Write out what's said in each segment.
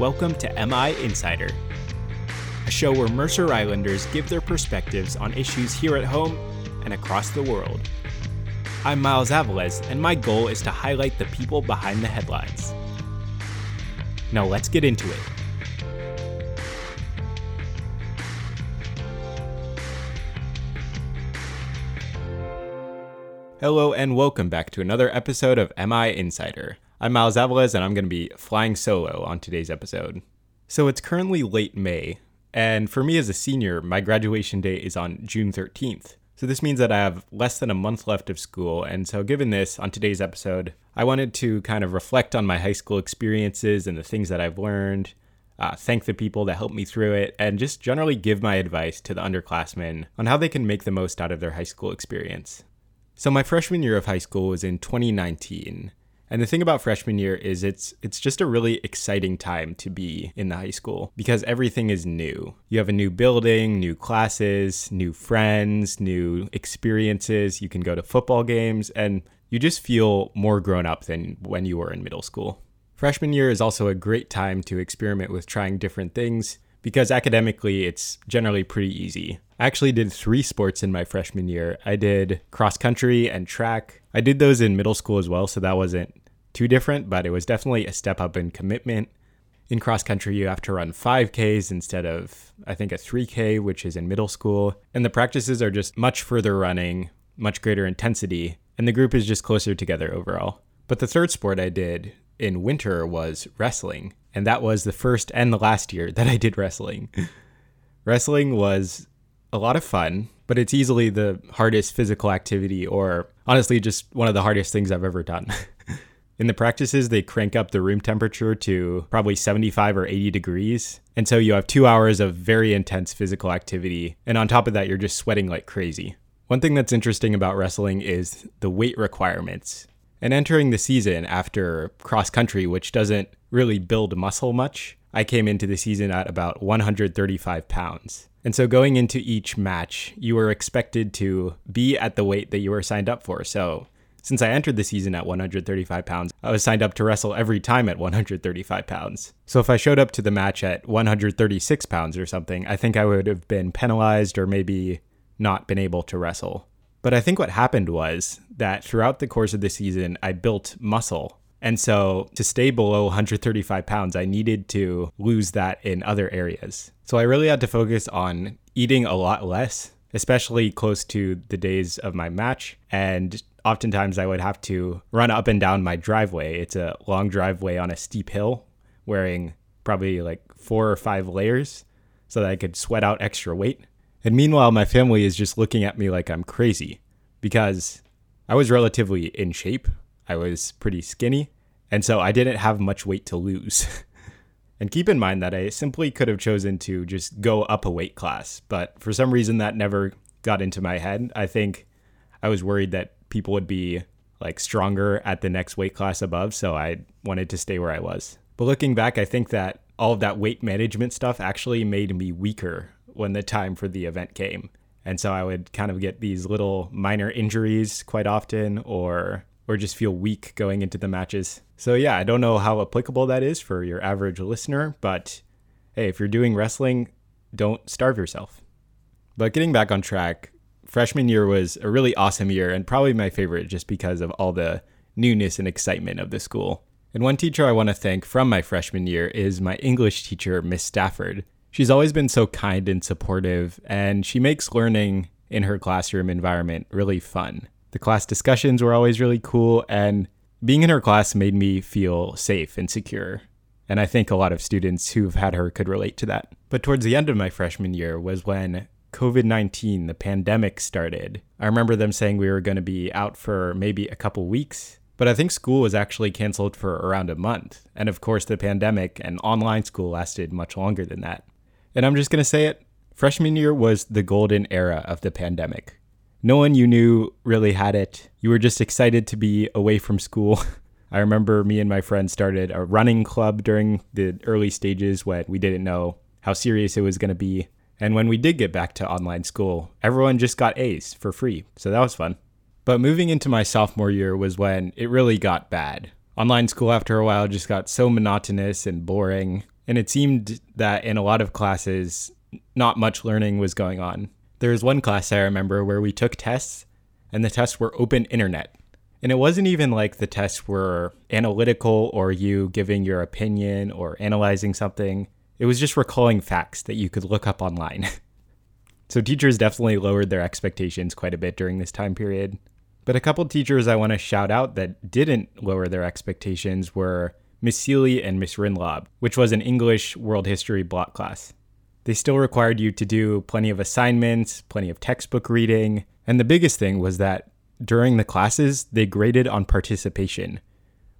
welcome to MI Insider, a show where Mercer Islanders give their perspectives on issues here at home and across the world. I'm Miles Avelez, and my goal is to highlight the people behind the headlines. Now let's get into it. Hello, and welcome back to another episode of MI Insider. I'm Miles Avelez, and I'm going to be flying solo on today's episode. So it's currently late May, and for me as a senior, my graduation date is on June 13th. So this means that I have less than a month left of school, and so given this, on today's episode, I wanted to kind of reflect on my high school experiences and the things that I've learned, uh, thank the people that helped me through it, and just generally give my advice to the underclassmen on how they can make the most out of their high school experience. So my freshman year of high school was in 2019. And the thing about freshman year is it's it's just a really exciting time to be in the high school because everything is new. You have a new building, new classes, new friends, new experiences. You can go to football games and you just feel more grown up than when you were in middle school. Freshman year is also a great time to experiment with trying different things because academically it's generally pretty easy. I actually did three sports in my freshman year. I did cross country and track. I did those in middle school as well, so that wasn't too different, but it was definitely a step up in commitment. In cross country, you have to run 5Ks instead of, I think, a 3K, which is in middle school. And the practices are just much further running, much greater intensity, and the group is just closer together overall. But the third sport I did in winter was wrestling, and that was the first and the last year that I did wrestling. wrestling was a lot of fun, but it's easily the hardest physical activity, or honestly, just one of the hardest things I've ever done. In the practices, they crank up the room temperature to probably 75 or 80 degrees. And so you have two hours of very intense physical activity. And on top of that, you're just sweating like crazy. One thing that's interesting about wrestling is the weight requirements. And entering the season after cross country, which doesn't really build muscle much, I came into the season at about 135 pounds. And so going into each match, you were expected to be at the weight that you were signed up for. So since I entered the season at 135 pounds, I was signed up to wrestle every time at 135 pounds. So if I showed up to the match at 136 pounds or something, I think I would have been penalized or maybe not been able to wrestle. But I think what happened was that throughout the course of the season, I built muscle and so to stay below 135 pounds, I needed to lose that in other areas. So I really had to focus on eating a lot less, especially close to the days of my match. And oftentimes I would have to run up and down my driveway. It's a long driveway on a steep hill, wearing probably like four or five layers so that I could sweat out extra weight. And meanwhile, my family is just looking at me like I'm crazy because I was relatively in shape. I was pretty skinny, and so I didn't have much weight to lose. and keep in mind that I simply could have chosen to just go up a weight class, but for some reason that never got into my head. I think I was worried that people would be like stronger at the next weight class above, so I wanted to stay where I was. But looking back, I think that all of that weight management stuff actually made me weaker when the time for the event came. And so I would kind of get these little minor injuries quite often or or just feel weak going into the matches. So, yeah, I don't know how applicable that is for your average listener, but hey, if you're doing wrestling, don't starve yourself. But getting back on track, freshman year was a really awesome year and probably my favorite just because of all the newness and excitement of the school. And one teacher I want to thank from my freshman year is my English teacher, Miss Stafford. She's always been so kind and supportive, and she makes learning in her classroom environment really fun. The class discussions were always really cool, and being in her class made me feel safe and secure. And I think a lot of students who've had her could relate to that. But towards the end of my freshman year was when COVID 19, the pandemic, started. I remember them saying we were going to be out for maybe a couple weeks, but I think school was actually canceled for around a month. And of course, the pandemic and online school lasted much longer than that. And I'm just going to say it freshman year was the golden era of the pandemic no one you knew really had it. You were just excited to be away from school. I remember me and my friend started a running club during the early stages when we didn't know how serious it was going to be. And when we did get back to online school, everyone just got A's for free. So that was fun. But moving into my sophomore year was when it really got bad. Online school after a while just got so monotonous and boring. and it seemed that in a lot of classes, not much learning was going on. There was one class I remember where we took tests, and the tests were open internet. And it wasn't even like the tests were analytical or you giving your opinion or analyzing something. It was just recalling facts that you could look up online. so teachers definitely lowered their expectations quite a bit during this time period. But a couple teachers I want to shout out that didn't lower their expectations were Miss Seeley and Miss Rinlob, which was an English world history block class. They still required you to do plenty of assignments, plenty of textbook reading, and the biggest thing was that during the classes, they graded on participation,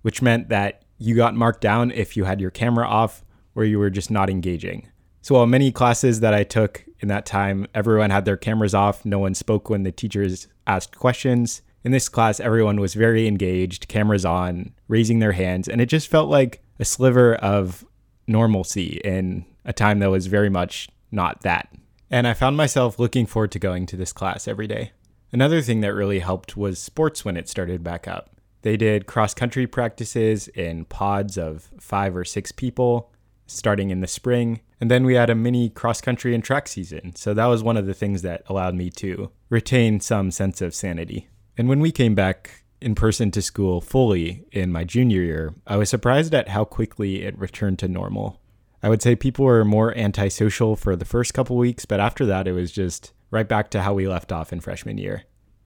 which meant that you got marked down if you had your camera off or you were just not engaging. So, while many classes that I took in that time, everyone had their cameras off, no one spoke when the teachers asked questions. In this class, everyone was very engaged, cameras on, raising their hands, and it just felt like a sliver of normalcy in a time that was very much not that. And I found myself looking forward to going to this class every day. Another thing that really helped was sports when it started back up. They did cross country practices in pods of five or six people starting in the spring. And then we had a mini cross country and track season. So that was one of the things that allowed me to retain some sense of sanity. And when we came back in person to school fully in my junior year, I was surprised at how quickly it returned to normal. I would say people were more antisocial for the first couple weeks, but after that, it was just right back to how we left off in freshman year.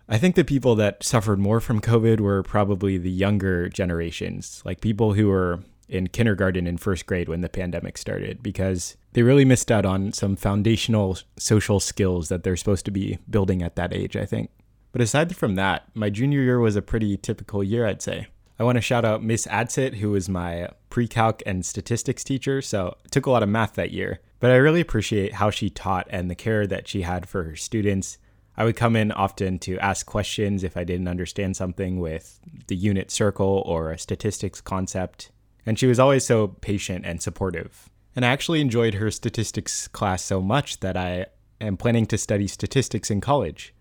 I think the people that suffered more from COVID were probably the younger generations, like people who were in kindergarten and first grade when the pandemic started, because they really missed out on some foundational social skills that they're supposed to be building at that age, I think. But aside from that, my junior year was a pretty typical year, I'd say. I want to shout out Miss Adsit, who was my pre-calc and statistics teacher, so took a lot of math that year. But I really appreciate how she taught and the care that she had for her students. I would come in often to ask questions if I didn't understand something with the unit circle or a statistics concept. And she was always so patient and supportive. And I actually enjoyed her statistics class so much that I am planning to study statistics in college.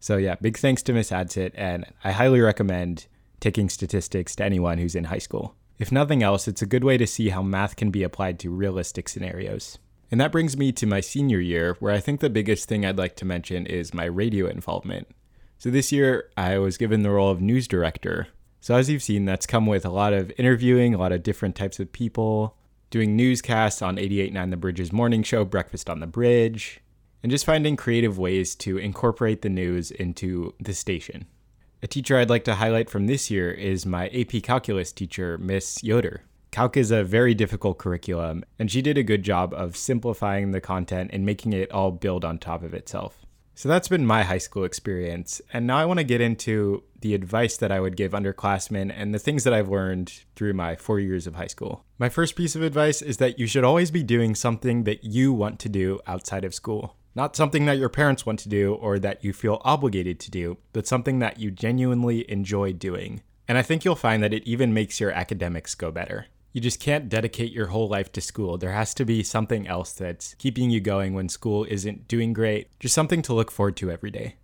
So, yeah, big thanks to Miss Adsit, and I highly recommend taking statistics to anyone who's in high school. If nothing else, it's a good way to see how math can be applied to realistic scenarios. And that brings me to my senior year, where I think the biggest thing I'd like to mention is my radio involvement. So this year, I was given the role of news director. So as you've seen, that's come with a lot of interviewing, a lot of different types of people, doing newscasts on 88.9 The Bridge's morning show, Breakfast on the Bridge, and just finding creative ways to incorporate the news into the station. A teacher I'd like to highlight from this year is my AP Calculus teacher, Miss Yoder. Calc is a very difficult curriculum, and she did a good job of simplifying the content and making it all build on top of itself. So that's been my high school experience, and now I want to get into the advice that I would give underclassmen and the things that I've learned through my four years of high school. My first piece of advice is that you should always be doing something that you want to do outside of school. Not something that your parents want to do or that you feel obligated to do, but something that you genuinely enjoy doing. And I think you'll find that it even makes your academics go better. You just can't dedicate your whole life to school. There has to be something else that's keeping you going when school isn't doing great, just something to look forward to every day.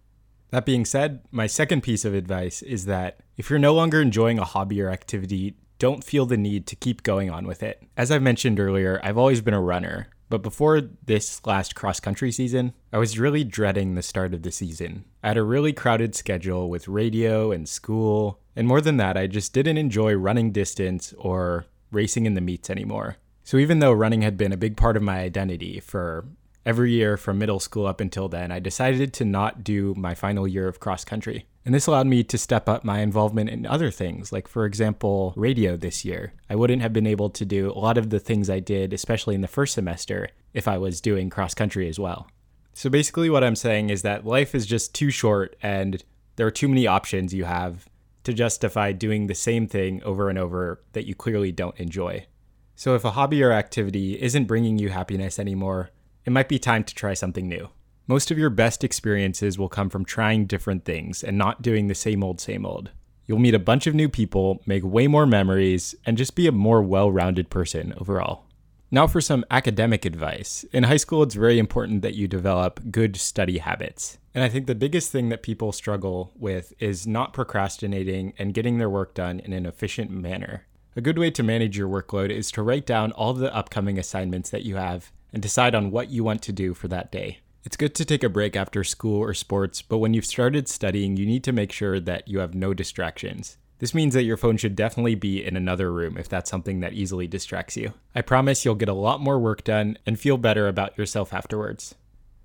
That being said, my second piece of advice is that if you're no longer enjoying a hobby or activity, don't feel the need to keep going on with it. As I mentioned earlier, I've always been a runner. But before this last cross country season, I was really dreading the start of the season. I had a really crowded schedule with radio and school, and more than that, I just didn't enjoy running distance or racing in the meets anymore. So even though running had been a big part of my identity for every year from middle school up until then, I decided to not do my final year of cross country. And this allowed me to step up my involvement in other things, like, for example, radio this year. I wouldn't have been able to do a lot of the things I did, especially in the first semester, if I was doing cross country as well. So basically, what I'm saying is that life is just too short, and there are too many options you have to justify doing the same thing over and over that you clearly don't enjoy. So if a hobby or activity isn't bringing you happiness anymore, it might be time to try something new. Most of your best experiences will come from trying different things and not doing the same old, same old. You'll meet a bunch of new people, make way more memories, and just be a more well rounded person overall. Now, for some academic advice. In high school, it's very important that you develop good study habits. And I think the biggest thing that people struggle with is not procrastinating and getting their work done in an efficient manner. A good way to manage your workload is to write down all the upcoming assignments that you have and decide on what you want to do for that day. It's good to take a break after school or sports, but when you've started studying, you need to make sure that you have no distractions. This means that your phone should definitely be in another room if that's something that easily distracts you. I promise you'll get a lot more work done and feel better about yourself afterwards.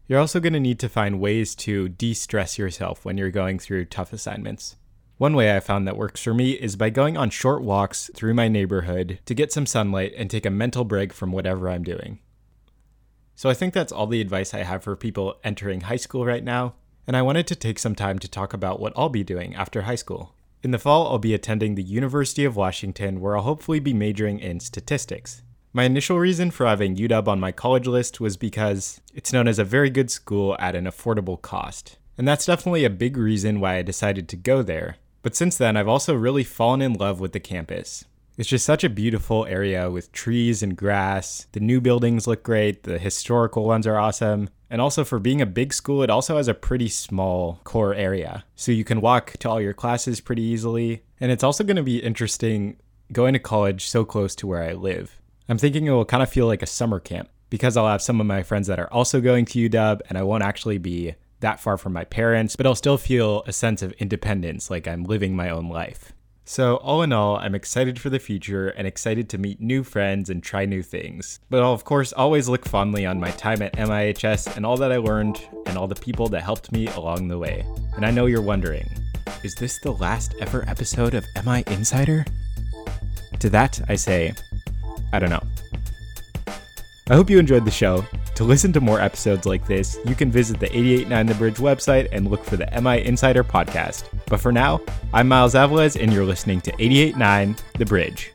You're also going to need to find ways to de stress yourself when you're going through tough assignments. One way I found that works for me is by going on short walks through my neighborhood to get some sunlight and take a mental break from whatever I'm doing. So I think that's all the advice I have for people entering high school right now, and I wanted to take some time to talk about what I'll be doing after high school. In the fall, I'll be attending the University of Washington, where I'll hopefully be majoring in statistics. My initial reason for having UW on my college list was because it's known as a very good school at an affordable cost. And that's definitely a big reason why I decided to go there. But since then, I've also really fallen in love with the campus. It's just such a beautiful area with trees and grass. The new buildings look great, the historical ones are awesome. And also, for being a big school, it also has a pretty small core area. So you can walk to all your classes pretty easily. And it's also going to be interesting going to college so close to where I live. I'm thinking it will kind of feel like a summer camp because I'll have some of my friends that are also going to UW and I won't actually be that far from my parents, but I'll still feel a sense of independence, like I'm living my own life. So, all in all, I'm excited for the future and excited to meet new friends and try new things. But I'll, of course, always look fondly on my time at MIHS and all that I learned and all the people that helped me along the way. And I know you're wondering is this the last ever episode of MI Insider? To that, I say, I don't know. I hope you enjoyed the show. To listen to more episodes like this, you can visit the 889 The Bridge website and look for the MI Insider podcast. But for now, I'm Miles Avelez, and you're listening to 889 The Bridge.